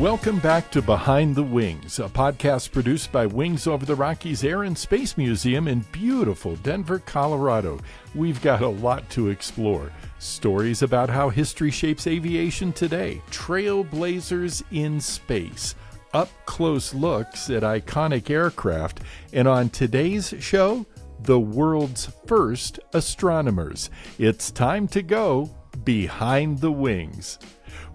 Welcome back to Behind the Wings, a podcast produced by Wings Over the Rockies Air and Space Museum in beautiful Denver, Colorado. We've got a lot to explore. Stories about how history shapes aviation today, trailblazers in space, up close looks at iconic aircraft, and on today's show, the world's first astronomers. It's time to go behind the wings.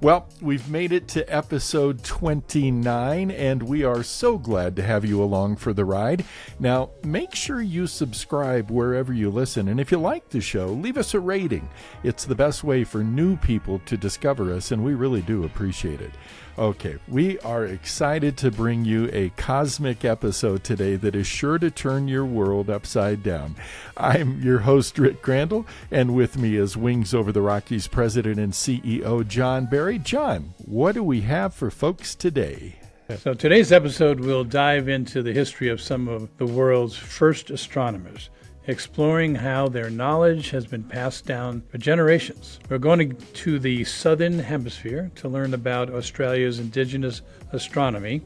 Well, we've made it to episode 29, and we are so glad to have you along for the ride. Now, make sure you subscribe wherever you listen, and if you like the show, leave us a rating. It's the best way for new people to discover us, and we really do appreciate it. Okay, we are excited to bring you a cosmic episode today that is sure to turn your world upside down. I'm your host, Rick Crandall, and with me is Wings Over the Rockies President and CEO John Barry. John, what do we have for folks today? So, today's episode we'll dive into the history of some of the world's first astronomers exploring how their knowledge has been passed down for generations. We're going to the southern hemisphere to learn about Australia's indigenous astronomy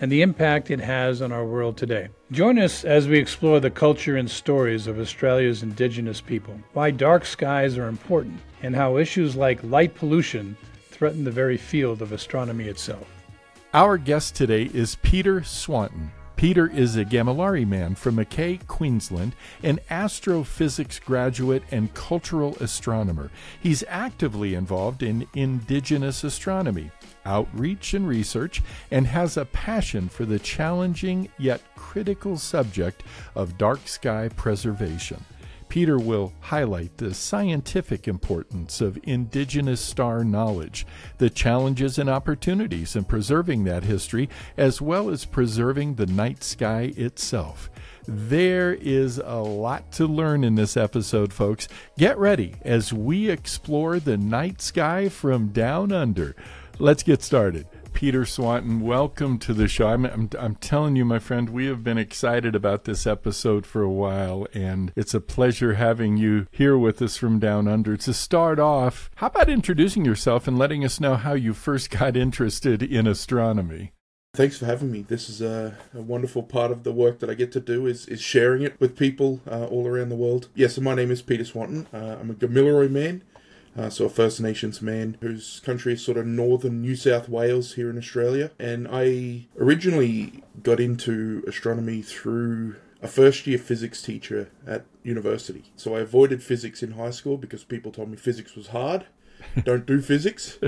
and the impact it has on our world today. Join us as we explore the culture and stories of Australia's indigenous people, why dark skies are important, and how issues like light pollution threaten the very field of astronomy itself. Our guest today is Peter Swanton. Peter is a Gamilaraay man from Mackay, Queensland, an astrophysics graduate and cultural astronomer. He's actively involved in indigenous astronomy, outreach, and research, and has a passion for the challenging yet critical subject of dark sky preservation. Peter will highlight the scientific importance of indigenous star knowledge, the challenges and opportunities in preserving that history, as well as preserving the night sky itself. There is a lot to learn in this episode, folks. Get ready as we explore the night sky from down under. Let's get started. Peter Swanton, welcome to the show. I'm, I'm, I'm, telling you, my friend, we have been excited about this episode for a while, and it's a pleasure having you here with us from down under. To start off, how about introducing yourself and letting us know how you first got interested in astronomy? Thanks for having me. This is a, a, wonderful part of the work that I get to do is, is sharing it with people uh, all around the world. Yes, my name is Peter Swanton. Uh, I'm a Gamilaroi man uh, so a First Nations man whose country is sort of northern New South Wales here in Australia. And I originally got into astronomy through a first year physics teacher at university. So I avoided physics in high school because people told me physics was hard. Don't do physics.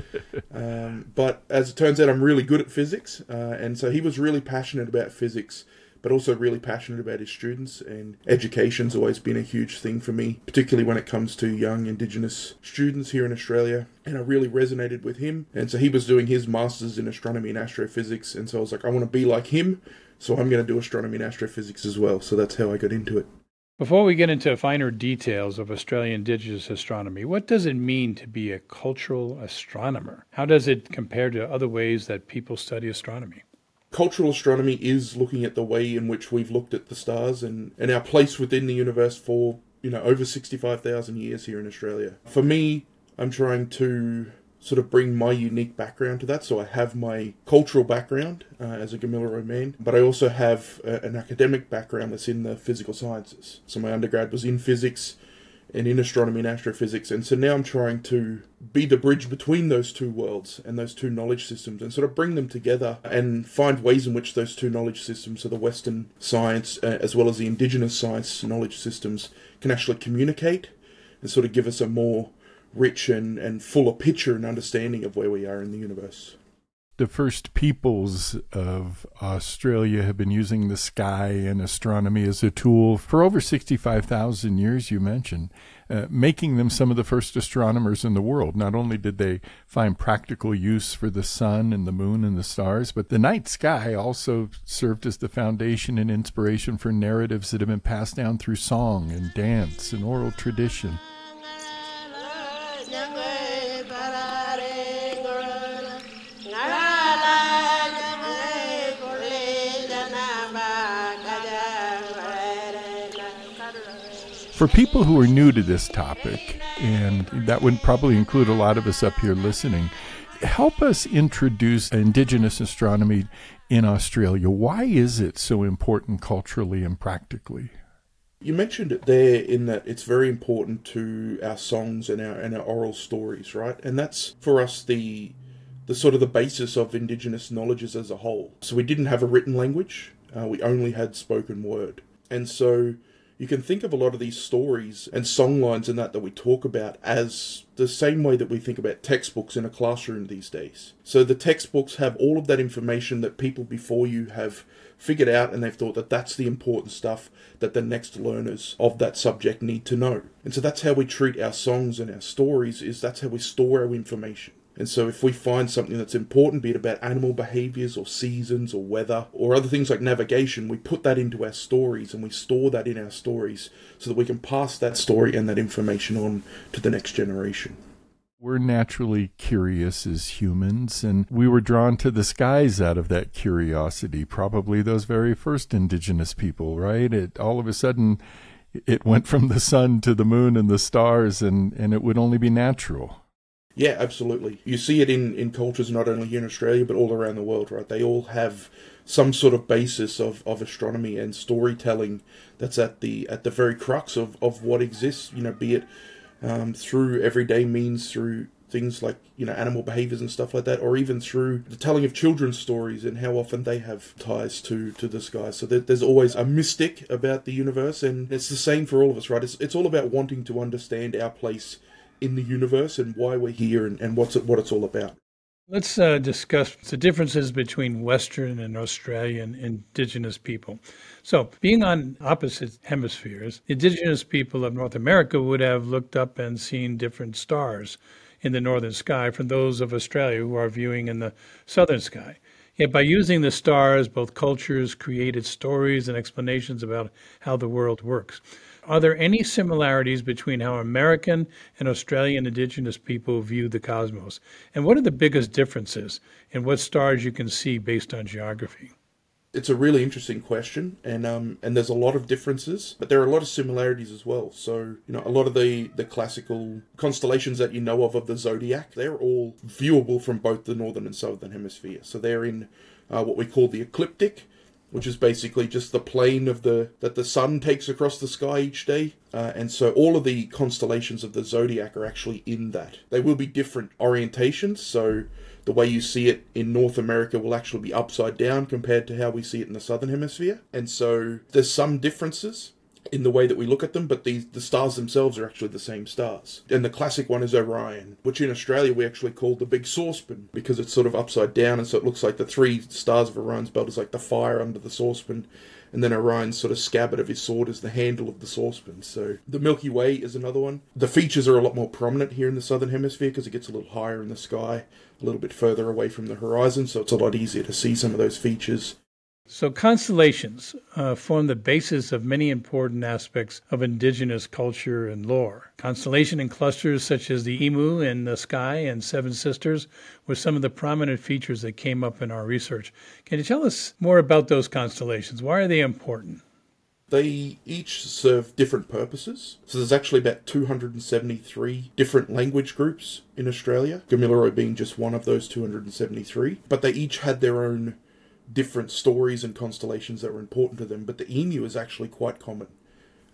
Um, but as it turns out, I'm really good at physics. Uh, and so he was really passionate about physics but also really passionate about his students. And education's always been a huge thing for me, particularly when it comes to young Indigenous students here in Australia. And I really resonated with him. And so he was doing his master's in astronomy and astrophysics. And so I was like, I want to be like him. So I'm going to do astronomy and astrophysics as well. So that's how I got into it. Before we get into finer details of Australian Indigenous astronomy, what does it mean to be a cultural astronomer? How does it compare to other ways that people study astronomy? Cultural astronomy is looking at the way in which we've looked at the stars and, and our place within the universe for, you know, over 65,000 years here in Australia. For me, I'm trying to sort of bring my unique background to that. So I have my cultural background uh, as a Gamilaroi man, but I also have a, an academic background that's in the physical sciences. So my undergrad was in physics and in astronomy and astrophysics. And so now I'm trying to be the bridge between those two worlds and those two knowledge systems and sort of bring them together and find ways in which those two knowledge systems, so the Western science uh, as well as the indigenous science knowledge systems, can actually communicate and sort of give us a more rich and, and fuller picture and understanding of where we are in the universe the first peoples of Australia have been using the sky and astronomy as a tool for over 65,000 years, you mentioned, uh, making them some of the first astronomers in the world. Not only did they find practical use for the sun and the moon and the stars, but the night sky also served as the foundation and inspiration for narratives that have been passed down through song and dance and oral tradition. For people who are new to this topic, and that would probably include a lot of us up here listening, help us introduce Indigenous astronomy in Australia. Why is it so important culturally and practically? You mentioned it there in that it's very important to our songs and our and our oral stories, right? And that's for us the the sort of the basis of indigenous knowledges as a whole. So we didn't have a written language; uh, we only had spoken word, and so you can think of a lot of these stories and song lines and that that we talk about as the same way that we think about textbooks in a classroom these days. So the textbooks have all of that information that people before you have figured out and they've thought that that's the important stuff that the next learners of that subject need to know. And so that's how we treat our songs and our stories is that's how we store our information. And so, if we find something that's important, be it about animal behaviors or seasons or weather or other things like navigation, we put that into our stories and we store that in our stories so that we can pass that story and that information on to the next generation. We're naturally curious as humans, and we were drawn to the skies out of that curiosity. Probably those very first indigenous people, right? It all of a sudden it went from the sun to the moon and the stars, and, and it would only be natural. Yeah, absolutely. You see it in, in cultures not only here in Australia but all around the world, right? They all have some sort of basis of, of astronomy and storytelling that's at the at the very crux of, of what exists, you know, be it um, through everyday means, through things like, you know, animal behaviors and stuff like that, or even through the telling of children's stories and how often they have ties to, to the sky. So there, there's always a mystic about the universe, and it's the same for all of us, right? It's, it's all about wanting to understand our place in the universe and why we're here and, and what's it, what it's all about. Let's uh, discuss the differences between Western and Australian indigenous people. So, being on opposite hemispheres, indigenous people of North America would have looked up and seen different stars in the northern sky from those of Australia who are viewing in the southern sky. Yet, by using the stars, both cultures created stories and explanations about how the world works. Are there any similarities between how American and Australian indigenous people view the cosmos? And what are the biggest differences in what stars you can see based on geography? It's a really interesting question, and um, and there's a lot of differences, but there are a lot of similarities as well. So you know, a lot of the the classical constellations that you know of of the zodiac, they're all viewable from both the northern and southern hemisphere. So they're in uh, what we call the ecliptic, which is basically just the plane of the that the sun takes across the sky each day. Uh, and so all of the constellations of the zodiac are actually in that. They will be different orientations. So the way you see it in North America will actually be upside down compared to how we see it in the southern hemisphere. And so there's some differences in the way that we look at them, but the, the stars themselves are actually the same stars. And the classic one is Orion, which in Australia we actually call the big saucepan because it's sort of upside down, and so it looks like the three stars of Orion's belt is like the fire under the saucepan, and then Orion's sort of scabbard of his sword is the handle of the saucepan. So the Milky Way is another one. The features are a lot more prominent here in the southern hemisphere because it gets a little higher in the sky, a little bit further away from the horizon, so it's a lot easier to see some of those features. So, constellations uh, form the basis of many important aspects of indigenous culture and lore. Constellation and clusters such as the Emu in the sky and Seven Sisters were some of the prominent features that came up in our research. Can you tell us more about those constellations? Why are they important? They each serve different purposes. So there's actually about 273 different language groups in Australia, Gamilaroi being just one of those 273. But they each had their own different stories and constellations that were important to them, but the emu is actually quite common.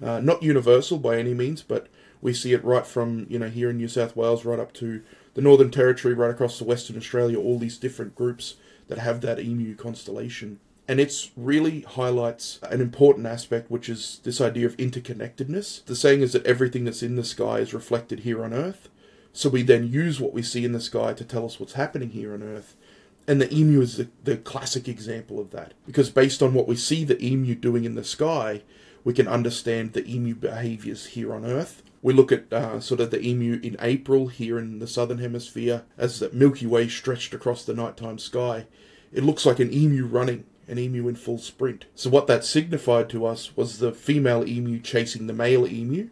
Uh, not universal by any means, but we see it right from, you know, here in New South Wales right up to the Northern Territory, right across to Western Australia, all these different groups that have that emu constellation. And it really highlights an important aspect, which is this idea of interconnectedness. The saying is that everything that's in the sky is reflected here on Earth. So we then use what we see in the sky to tell us what's happening here on Earth. And the emu is the, the classic example of that. Because based on what we see the emu doing in the sky, we can understand the emu behaviors here on Earth. We look at uh, sort of the emu in April here in the southern hemisphere as the Milky Way stretched across the nighttime sky. It looks like an emu running, an emu in full sprint. So, what that signified to us was the female emu chasing the male emu.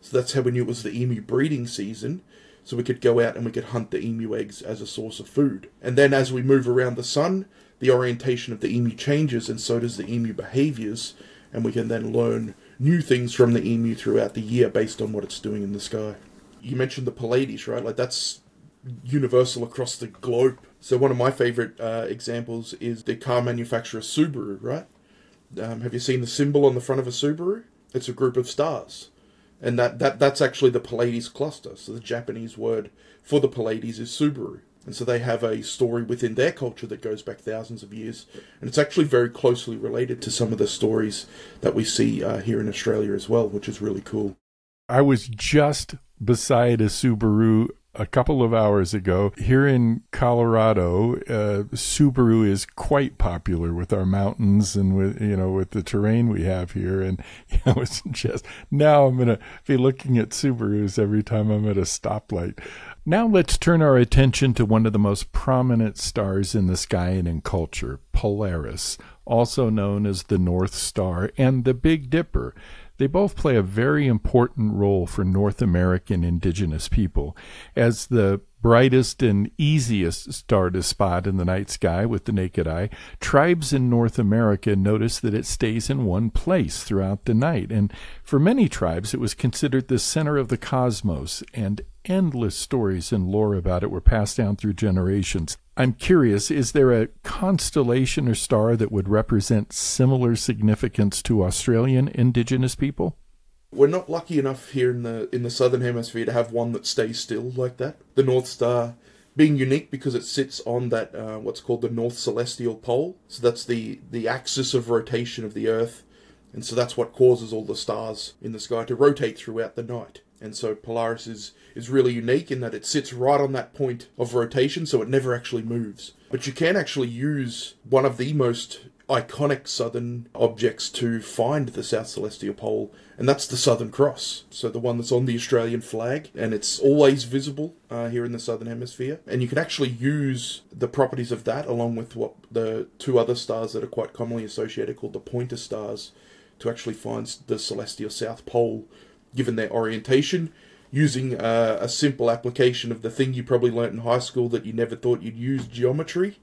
So, that's how we knew it was the emu breeding season so we could go out and we could hunt the emu eggs as a source of food. And then as we move around the sun, the orientation of the emu changes, and so does the emu behaviors, and we can then learn new things from the emu throughout the year based on what it's doing in the sky. You mentioned the Pleiades, right? Like that's universal across the globe. So one of my favorite uh, examples is the car manufacturer Subaru, right? Um, have you seen the symbol on the front of a Subaru? It's a group of stars. And that, that that's actually the Pleiades cluster. So the Japanese word for the Pleiades is Subaru. And so they have a story within their culture that goes back thousands of years. And it's actually very closely related to some of the stories that we see uh, here in Australia as well, which is really cool. I was just beside a Subaru a couple of hours ago. Here in Colorado, uh, Subaru is quite popular with our mountains and with you know with the terrain we have here. And you know, it's just now I'm gonna be looking at Subarus every time I'm at a stoplight. Now let's turn our attention to one of the most prominent stars in the sky and in culture, Polaris, also known as the North Star and the Big Dipper. They both play a very important role for North American indigenous people. As the brightest and easiest star to spot in the night sky with the naked eye, tribes in North America notice that it stays in one place throughout the night. And for many tribes, it was considered the center of the cosmos, and endless stories and lore about it were passed down through generations. I'm curious, is there a constellation or star that would represent similar significance to Australian Indigenous people? We're not lucky enough here in the in the southern hemisphere to have one that stays still like that. The North Star being unique because it sits on that uh, what's called the North Celestial Pole. So that's the the axis of rotation of the Earth, and so that's what causes all the stars in the sky to rotate throughout the night. And so Polaris is, is really unique in that it sits right on that point of rotation, so it never actually moves. But you can actually use one of the most iconic southern objects to find the South Celestial Pole, and that's the Southern Cross. So the one that's on the Australian flag, and it's always visible uh, here in the Southern Hemisphere. And you can actually use the properties of that along with what the two other stars that are quite commonly associated called the pointer stars to actually find the Celestial South Pole given their orientation, using uh, a simple application of the thing you probably learnt in high school that you never thought you'd use geometry.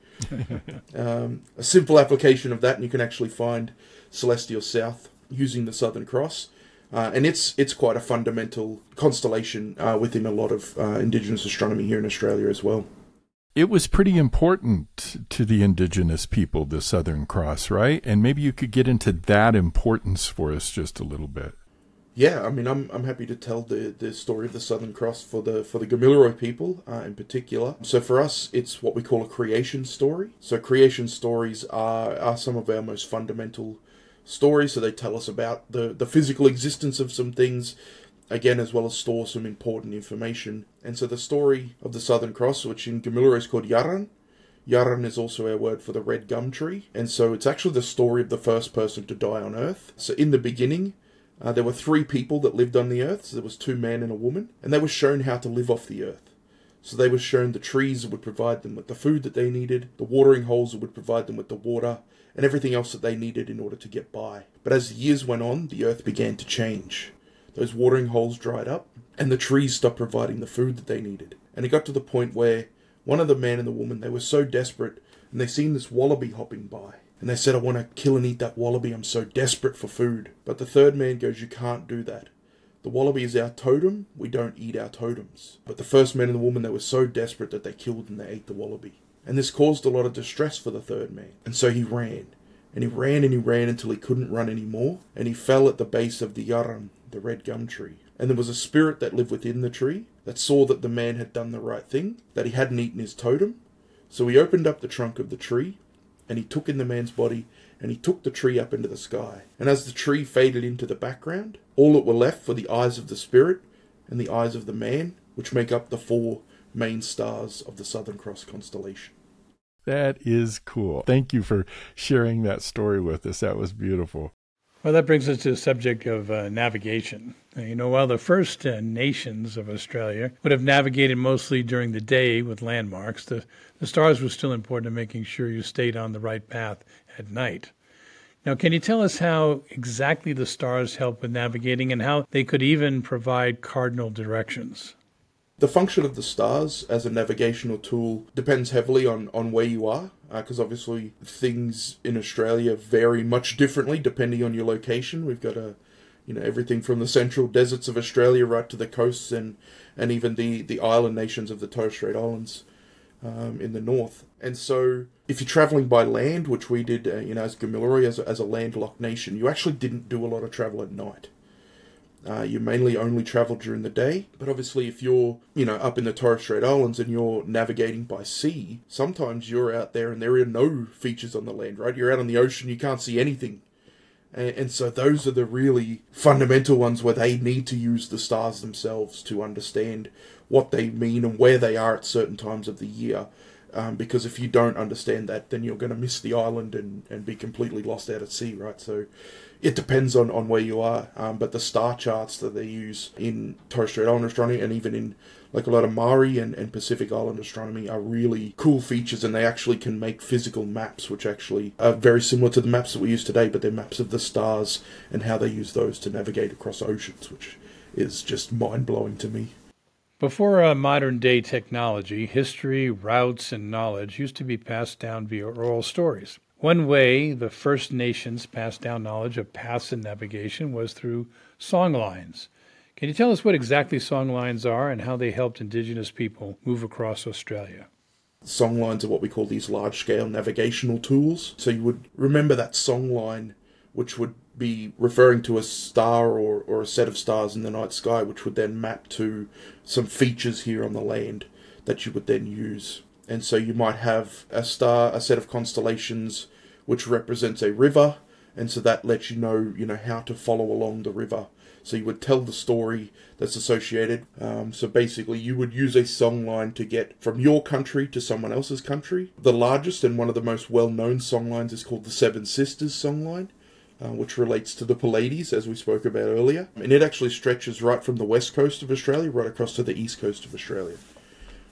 um, a simple application of that, and you can actually find Celestial South using the Southern Cross. Uh, and it's it's quite a fundamental constellation uh, within a lot of uh, Indigenous astronomy here in Australia as well. It was pretty important to the Indigenous people, the Southern Cross, right? And maybe you could get into that importance for us just a little bit yeah, I mean, I'm I'm happy to tell the, the story of the Southern Cross for the for the Gamilaroi people uh, in particular. So for us, it's what we call a creation story. So creation stories are are some of our most fundamental stories. So they tell us about the the physical existence of some things, again, as well as store some important information. And so the story of the Southern Cross, which in Gamilaroi is called Yaran, Yaran is also our word for the red gum tree. And so it's actually the story of the first person to die on Earth. So in the beginning, uh, there were three people that lived on the earth. So there was two men and a woman, and they were shown how to live off the earth. So they were shown the trees would provide them with the food that they needed, the watering holes would provide them with the water, and everything else that they needed in order to get by. But as the years went on, the earth began to change. Those watering holes dried up, and the trees stopped providing the food that they needed. And it got to the point where one of the man and the woman, they were so desperate, and they seen this wallaby hopping by and they said, I want to kill and eat that wallaby. I'm so desperate for food. But the third man goes, You can't do that. The wallaby is our totem. We don't eat our totems. But the first man and the woman, they were so desperate that they killed and they ate the wallaby. And this caused a lot of distress for the third man. And so he ran. And he ran and he ran until he couldn't run anymore. And he fell at the base of the Yaran, the red gum tree. And there was a spirit that lived within the tree that saw that the man had done the right thing, that he hadn't eaten his totem. So he opened up the trunk of the tree and he took in the man's body and he took the tree up into the sky. And as the tree faded into the background, all that were left were the eyes of the spirit and the eyes of the man, which make up the four main stars of the Southern Cross constellation. That is cool. Thank you for sharing that story with us. That was beautiful. Well, that brings us to the subject of uh, navigation. You know, while the first uh, nations of Australia would have navigated mostly during the day with landmarks, the, the stars were still important in making sure you stayed on the right path at night. Now, can you tell us how exactly the stars help with navigating and how they could even provide cardinal directions? The function of the stars as a navigational tool depends heavily on, on where you are, because uh, obviously things in Australia vary much differently depending on your location. We've got a you know everything from the central deserts of Australia right to the coasts and and even the the island nations of the Torres Strait Islands um, in the north. And so, if you're traveling by land, which we did, uh, you know, as Gamilaroi, as a, as a landlocked nation, you actually didn't do a lot of travel at night. Uh, you mainly only travel during the day, but obviously, if you're, you know, up in the Torres Strait Islands and you're navigating by sea, sometimes you're out there and there are no features on the land, right? You're out on the ocean, you can't see anything. And, and so, those are the really fundamental ones where they need to use the stars themselves to understand what they mean and where they are at certain times of the year. Um, because if you don't understand that, then you're going to miss the island and, and be completely lost out at sea, right? So it depends on, on where you are. Um, but the star charts that they use in Torres Strait Island astronomy and even in like a lot of Maori and, and Pacific Island astronomy are really cool features and they actually can make physical maps which actually are very similar to the maps that we use today, but they're maps of the stars and how they use those to navigate across oceans, which is just mind blowing to me. Before uh, modern day technology, history, routes, and knowledge used to be passed down via oral stories. One way the First Nations passed down knowledge of paths and navigation was through songlines. Can you tell us what exactly songlines are and how they helped Indigenous people move across Australia? Songlines are what we call these large scale navigational tools. So you would remember that songline, which would be referring to a star or, or a set of stars in the night sky, which would then map to some features here on the land that you would then use. And so you might have a star, a set of constellations, which represents a river, and so that lets you know, you know, how to follow along the river. So you would tell the story that's associated. Um, so basically, you would use a song line to get from your country to someone else's country. The largest and one of the most well-known song lines is called the Seven Sisters song line uh, which relates to the Pleiades, as we spoke about earlier. And it actually stretches right from the west coast of Australia right across to the east coast of Australia.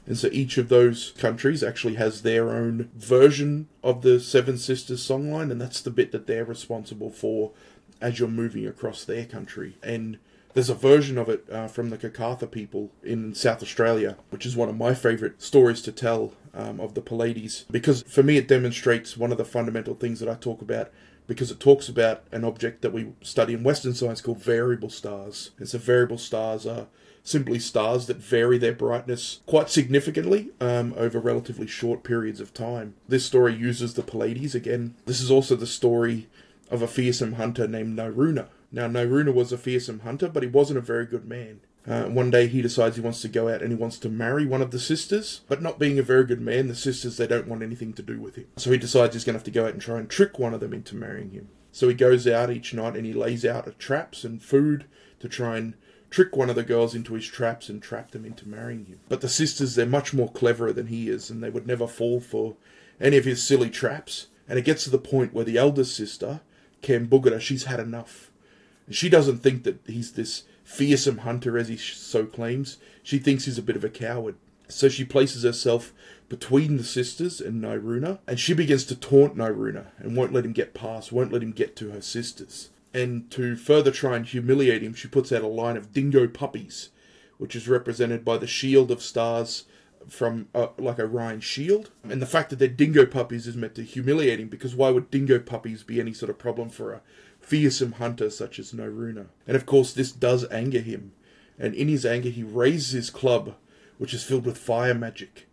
And so each of those countries actually has their own version of the Seven Sisters songline, and that's the bit that they're responsible for as you're moving across their country. And there's a version of it uh, from the Kokatha people in South Australia, which is one of my favourite stories to tell um, of the Pleiades, because for me it demonstrates one of the fundamental things that I talk about because it talks about an object that we study in Western science called variable stars. And so variable stars are simply stars that vary their brightness quite significantly um, over relatively short periods of time. This story uses the Pleiades again. This is also the story of a fearsome hunter named Nyeeruna. Now, Nyeeruna was a fearsome hunter, but he wasn't a very good man. Uh, one day he decides he wants to go out and he wants to marry one of the sisters, but not being a very good man, the sisters they don't want anything to do with him. So he decides he's going to have to go out and try and trick one of them into marrying him. So he goes out each night and he lays out traps and food to try and trick one of the girls into his traps and trap them into marrying him. But the sisters, they're much more cleverer than he is, and they would never fall for any of his silly traps. And it gets to the point where the eldest sister, Kambugudha, she's had enough. She doesn't think that he's this fearsome hunter as he so claims, she thinks he's a bit of a coward. So she places herself between the sisters and Nyeeruna, and she begins to taunt Nyeeruna and won't let him get past, won't let him get to her sisters. And to further try and humiliate him, she puts out a line of dingo puppies, which is represented by the shield of stars from uh, like Orion's shield. And the fact that they're dingo puppies is meant to humiliate him because why would dingo puppies be any sort of problem for a fearsome hunter such as Nyeeruna. And of course, this does anger him, and in his anger, he raises his club, which is filled with fire magic.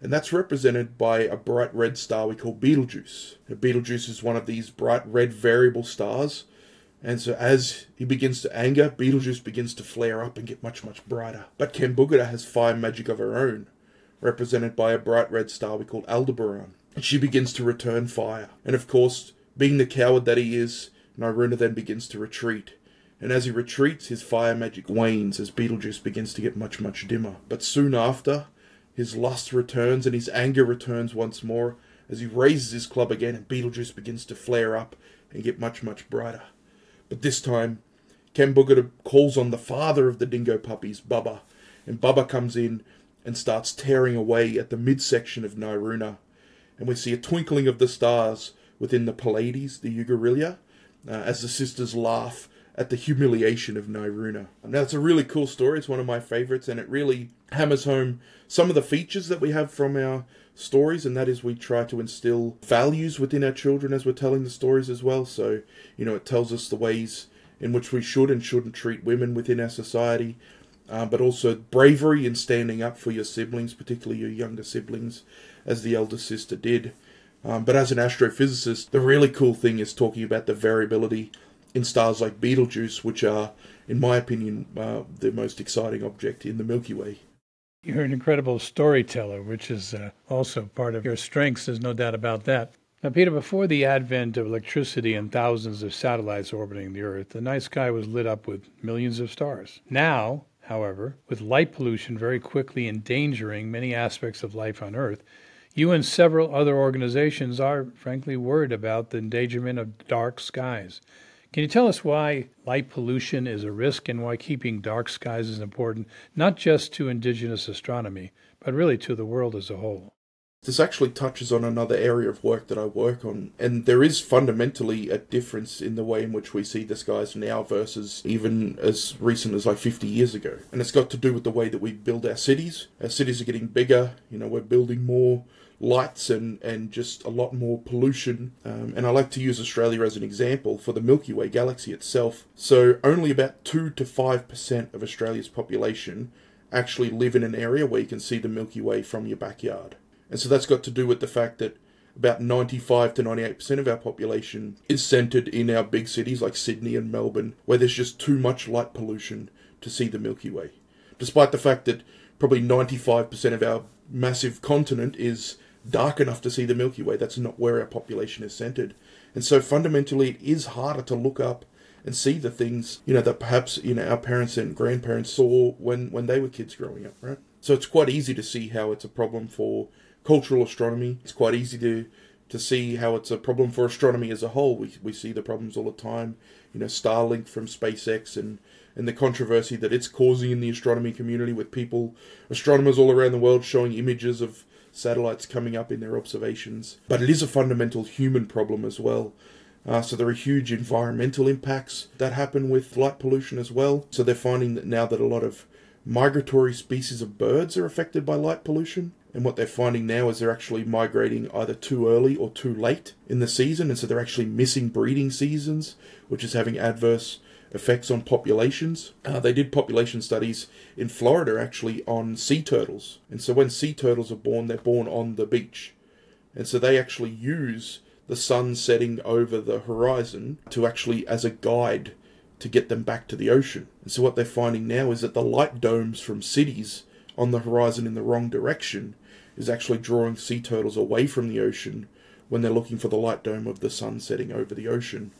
And that's represented by a bright red star we call Betelgeuse. Now, Betelgeuse is one of these bright red variable stars, and so as he begins to anger, Betelgeuse begins to flare up and get much, much brighter. But Kambugudha has fire magic of her own, represented by a bright red star we call Aldebaran. And she begins to return fire. And of course, being the coward that he is, Nyeeruna then begins to retreat, and as he retreats, his fire magic wanes as Betelgeuse begins to get much, much dimmer. But soon after, his lust returns and his anger returns once more as he raises his club again and Betelgeuse begins to flare up and get much, much brighter. But this time, Ken Kambugudha calls on the father of the dingo puppies, Bubba, and Bubba comes in and starts tearing away at the midsection of Nyeeruna. And we see a twinkling of the stars within the Pleiades, the Yugarilya, uh, as the sisters laugh at the humiliation of Nyeeruna. Now, it's a really cool story. It's one of my favorites, and it really hammers home some of the features that we have from our stories, and that is we try to instill values within our children as we're telling the stories as well. So, you know, it tells us the ways in which we should and shouldn't treat women within our society, uh, but also bravery in standing up for your siblings, particularly your younger siblings, as the elder sister did. Um, but as an astrophysicist, the really cool thing is talking about the variability in stars like Betelgeuse, which are, in my opinion, uh, the most exciting object in the Milky Way. You're an incredible storyteller, which is uh, also part of your strengths, there's no doubt about that. Now, Peter, before the advent of electricity and thousands of satellites orbiting the Earth, the night sky was lit up with millions of stars. Now, however, with light pollution very quickly endangering many aspects of life on Earth, you and several other organizations are, frankly, worried about the endangerment of dark skies. Can you tell us why light pollution is a risk and why keeping dark skies is important, not just to indigenous astronomy, but really to the world as a whole? This actually touches on another area of work that I work on, and there is fundamentally a difference in the way in which we see the skies now versus even as recent as like 50 years ago. And it's got to do with the way that we build our cities. Our cities are getting bigger, you know, we're building more lights and, and just a lot more pollution. Um, and I like to use Australia as an example for the Milky Way galaxy itself. So, only about 2 to 5% of Australia's population actually live in an area where you can see the Milky Way from your backyard. And so that's got to do with the fact that about 95 to 98% of our population is centered in our big cities like Sydney and Melbourne, where there's just too much light pollution to see the Milky Way. Despite the fact that probably 95% of our massive continent is dark enough to see the Milky Way, that's not where our population is centered. And so fundamentally, it is harder to look up and see the things you know that perhaps you know our parents and grandparents saw when when they were kids growing up, right? So it's quite easy to see how it's a problem for cultural astronomy. It's quite easy to to see how it's a problem for astronomy as a whole. We we see the problems all the time. You know, Starlink from SpaceX and and the controversy that it's causing in the astronomy community with people, astronomers all around the world showing images of satellites coming up in their observations. But it is a fundamental human problem as well. Uh, so there are huge environmental impacts that happen with light pollution as well. So they're finding that now that a lot of migratory species of birds are affected by light pollution. And what they're finding now is they're actually migrating either too early or too late in the season. And so they're actually missing breeding seasons, which is having adverse effects on populations. Uh, they did population studies in Florida actually on sea turtles. And so when sea turtles are born, they're born on the beach. And so they actually use the sun setting over the horizon to actually as a guide to get them back to the ocean. And so what they're finding now is that the light domes from cities on the horizon in the wrong direction is actually drawing sea turtles away from the ocean when they're looking for the light dome of the sun setting over the ocean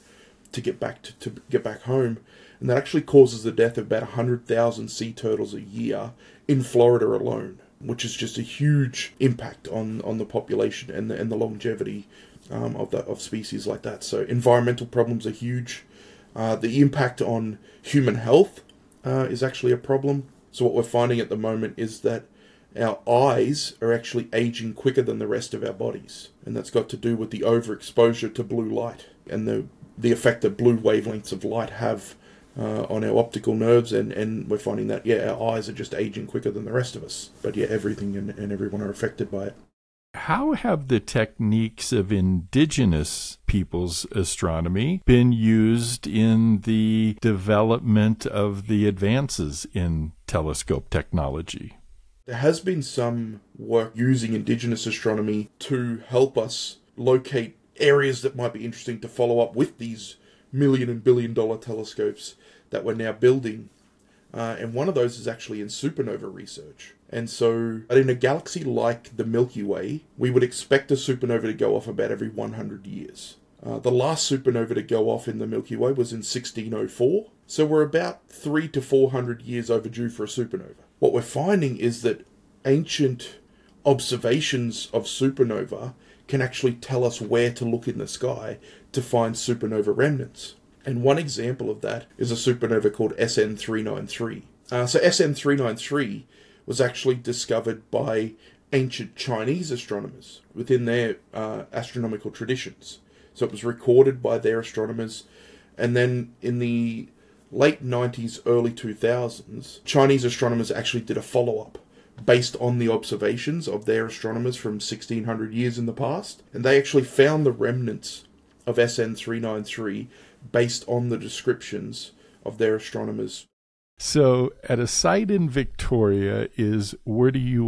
to get back to, to get back home. And that actually causes the death of about 100,000 sea turtles a year in Florida alone, which is just a huge impact on, on the population and the, and the longevity um, of, the, of species like that. So environmental problems are huge. Uh, the impact on human health uh, is actually a problem. So, what we're finding at the moment is that our eyes are actually aging quicker than the rest of our bodies. And that's got to do with the overexposure to blue light and the, the effect that blue wavelengths of light have uh, on our optical nerves. And, and we're finding that, yeah, our eyes are just aging quicker than the rest of us. But yeah, everything and, and everyone are affected by it. How have the techniques of indigenous people's astronomy been used in the development of the advances in telescope technology? There has been some work using indigenous astronomy to help us locate areas that might be interesting to follow up with these million and billion dollar telescopes that we're now building. Uh, and one of those is actually in supernova research. And so, in a galaxy like the Milky Way, we would expect a supernova to go off about every 100 years. Uh, the last supernova to go off in the Milky Way was in 1604, so we're about three to 400 years overdue for a supernova. What we're finding is that ancient observations of supernova can actually tell us where to look in the sky to find supernova remnants. And one example of that is a supernova called SN 393. Uh, so SN 393 was actually discovered by ancient Chinese astronomers within their uh, astronomical traditions. So it was recorded by their astronomers, and then in the late 90s, early 2000s, Chinese astronomers actually did a follow up based on the observations of their astronomers from 1600 years in the past, and they actually found the remnants of SN 393 based on the descriptions of their astronomers. So, at a site in Victoria is Wurdi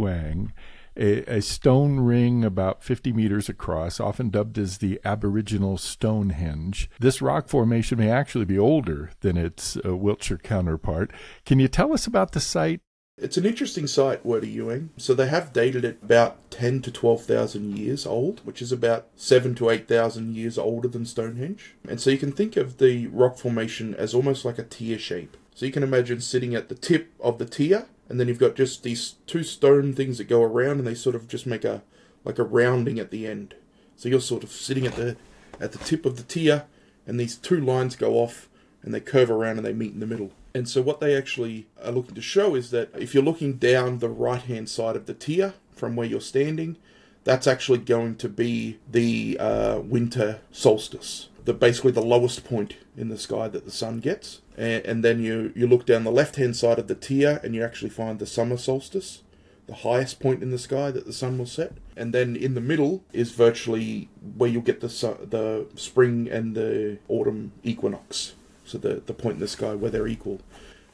a, a, stone ring about 50 meters across, often dubbed as the Aboriginal Stonehenge. This rock formation may actually be older than its uh, Wiltshire counterpart. Can you tell us about the site? It's an interesting site, Wurdi Youang. So they have dated it about 10 to 12,000 years old, which is about 7 to 8,000 years older than Stonehenge. And so you can think of the rock formation as almost like a tear shape. So you can imagine sitting at the tip of the tear, and then you've got just these two stone things that go around and they sort of just make a like a rounding at the end. So you're sort of sitting at the at the tip of the tear, and these two lines go off and they curve around and they meet in the middle. And so what they actually are looking to show is that if you're looking down the right hand side of the tear from where you're standing, that's actually going to be the uh, winter solstice. The basically the lowest point in the sky that the sun gets, and, and then you you look down the left hand side of the tear and you actually find the summer solstice, the highest point in the sky that the sun will set, and then in the middle is virtually where you'll get the su- the spring and the autumn equinox, so the the point in the sky where they're equal,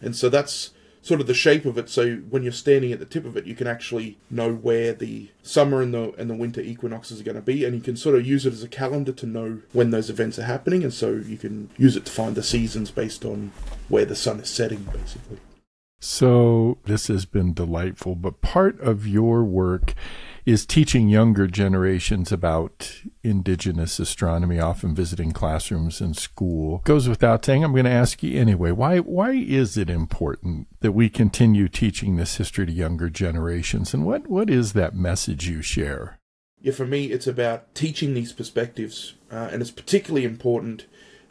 and so that's sort of the shape of it. So when you're standing at the tip of it, you can actually know where the summer and the and the winter equinoxes are going to be, and you can sort of use it as a calendar to know when those events are happening, and so you can use it to find the seasons based on where the sun is setting, basically. So this has been delightful, but part of your work is teaching younger generations about indigenous astronomy, often visiting classrooms in school. Goes without saying, I'm going to ask you anyway, why why is it important that we continue teaching this history to younger generations and what, what is that message you share? Yeah, for me, it's about teaching these perspectives, uh, and it's particularly important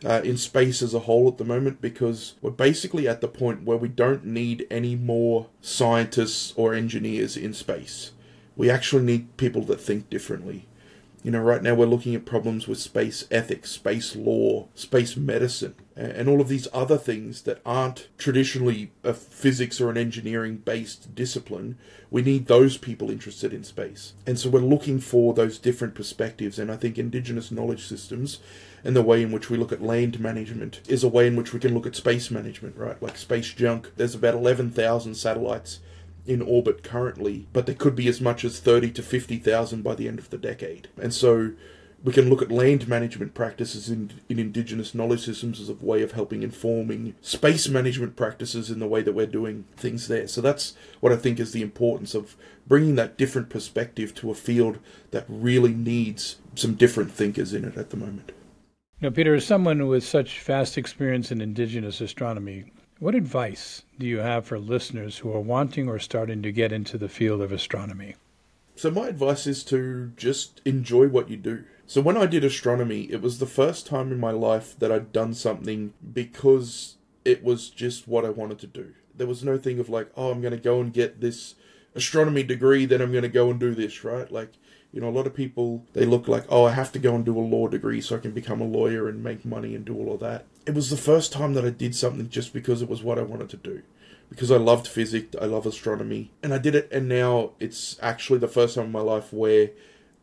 uh, in space as a whole at the moment because we're basically at the point where we don't need any more scientists or engineers in space. We actually need people that think differently. You know, right now we're looking at problems with space ethics, space law, space medicine, and all of these other things that aren't traditionally a physics or an engineering based discipline. We need those people interested in space. And so we're looking for those different perspectives. And I think Indigenous knowledge systems and the way in which we look at land management is a way in which we can look at space management, right? Like space junk. There's about 11,000 satellites in orbit currently, but there could be as much as 30 to 50,000 by the end of the decade. And so we can look at land management practices in, in indigenous knowledge systems as a way of helping informing space management practices in the way that we're doing things there. So that's what I think is the importance of bringing that different perspective to a field that really needs some different thinkers in it at the moment. Now, Peter, as someone with such vast experience in indigenous astronomy, what advice do you have for listeners who are wanting or starting to get into the field of astronomy? So, my advice is to just enjoy what you do. So, when I did astronomy, it was the first time in my life that I'd done something because it was just what I wanted to do. There was no thing of like, oh, I'm going to go and get this astronomy degree, then I'm going to go and do this, right? Like, you know, a lot of people, they look like, oh, I have to go and do a law degree so I can become a lawyer and make money and do all of that. It was the first time that I did something just because it was what I wanted to do. Because I loved physics, I love astronomy, and I did it, and now it's actually the first time in my life where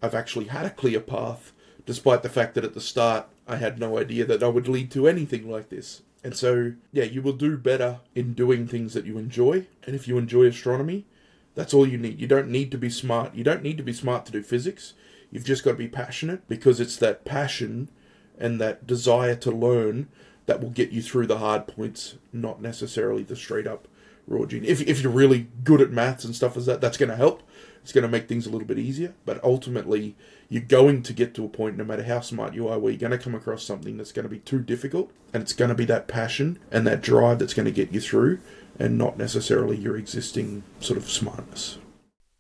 I've actually had a clear path, despite the fact that at the start I had no idea that I would lead to anything like this. And so, yeah, you will do better in doing things that you enjoy. And if you enjoy astronomy, that's all you need. You don't need to be smart. You don't need to be smart to do physics. You've just got to be passionate because it's that passion and that desire to learn that will get you through the hard points, not necessarily the straight up raw gene. If, if you're really good at maths and stuff as that, that's going to help. It's going to make things a little bit easier. But ultimately, you're going to get to a point, no matter how smart you are, where you're going to come across something that's going to be too difficult. And it's going to be that passion and that drive that's going to get you through and not necessarily your existing sort of smartness.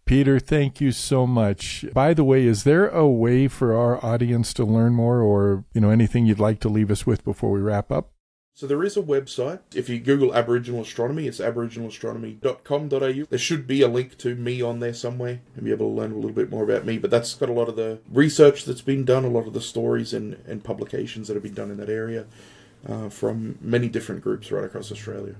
Peter, thank you so much. By the way, is there a way for our audience to learn more or, you know, anything you'd like to leave us with before we wrap up? So there is a website. If you Google Aboriginal Astronomy, it's aboriginalastronomy.com.au. There should be a link to me on there somewhere and be able to learn a little bit more about me. But that's got a lot of the research that's been done, a lot of the stories and, and publications that have been done in that area uh, from many different groups right across Australia.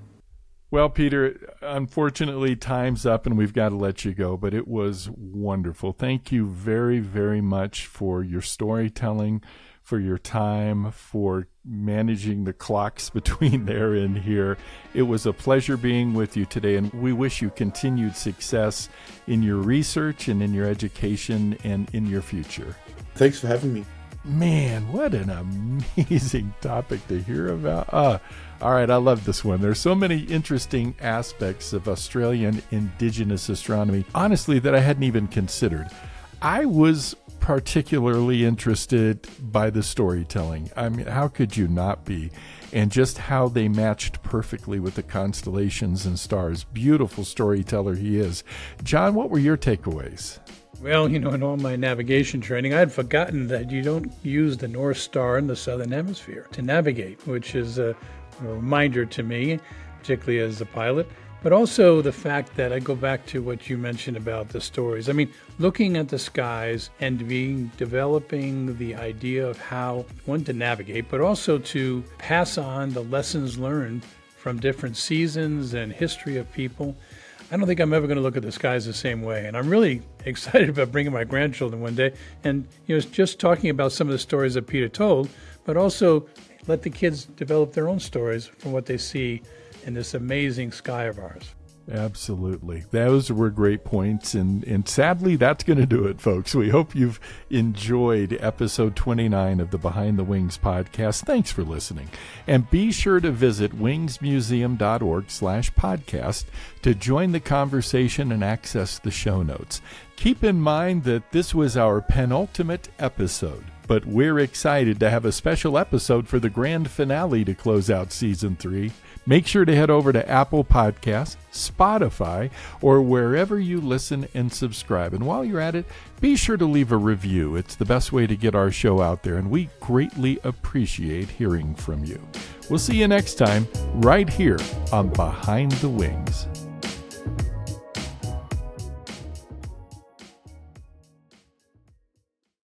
Well, Peter, unfortunately, time's up and we've got to let you go, but it was wonderful. Thank you very, very much for your storytelling, for your time, for managing the clocks between there and here. It was a pleasure being with you today, and we wish you continued success in your research and in your education and in your future. Thanks for having me. Man, what an amazing topic to hear about. Uh, all right, I love this one. There's so many interesting aspects of Australian indigenous astronomy, honestly, that I hadn't even considered. I was particularly interested by the storytelling. I mean, how could you not be? And just how they matched perfectly with the constellations and stars. Beautiful storyteller he is. John, what were your takeaways? Well, you know, in all my navigation training, I had forgotten that you don't use the North Star in the Southern Hemisphere to navigate, which is a, reminder to me, particularly as a pilot, but also the fact that I go back to what you mentioned about the stories. I mean, looking at the skies and being developing the idea of how one to navigate, but also to pass on the lessons learned from different seasons and history of people. I don't think I'm ever going to look at the skies the same way. And I'm really excited about bringing my grandchildren one day and, you know, just talking about some of the stories that Peter told, but also let the kids develop their own stories from what they see in this amazing sky of ours. Absolutely. Those were great points. And, and sadly, that's going to do it, folks. We hope you've enjoyed episode 29 of the Behind the Wings podcast. Thanks for listening. And be sure to visit wingsmuseum.org slash podcast to join the conversation and access the show notes. Keep in mind that this was our penultimate episode but we're excited to have a special episode for the grand finale to close out season three. Make sure to head over to Apple Podcasts, Spotify, or wherever you listen and subscribe. And while you're at it, be sure to leave a review. It's the best way to get our show out there, and we greatly appreciate hearing from you. We'll see you next time, right here on Behind the Wings.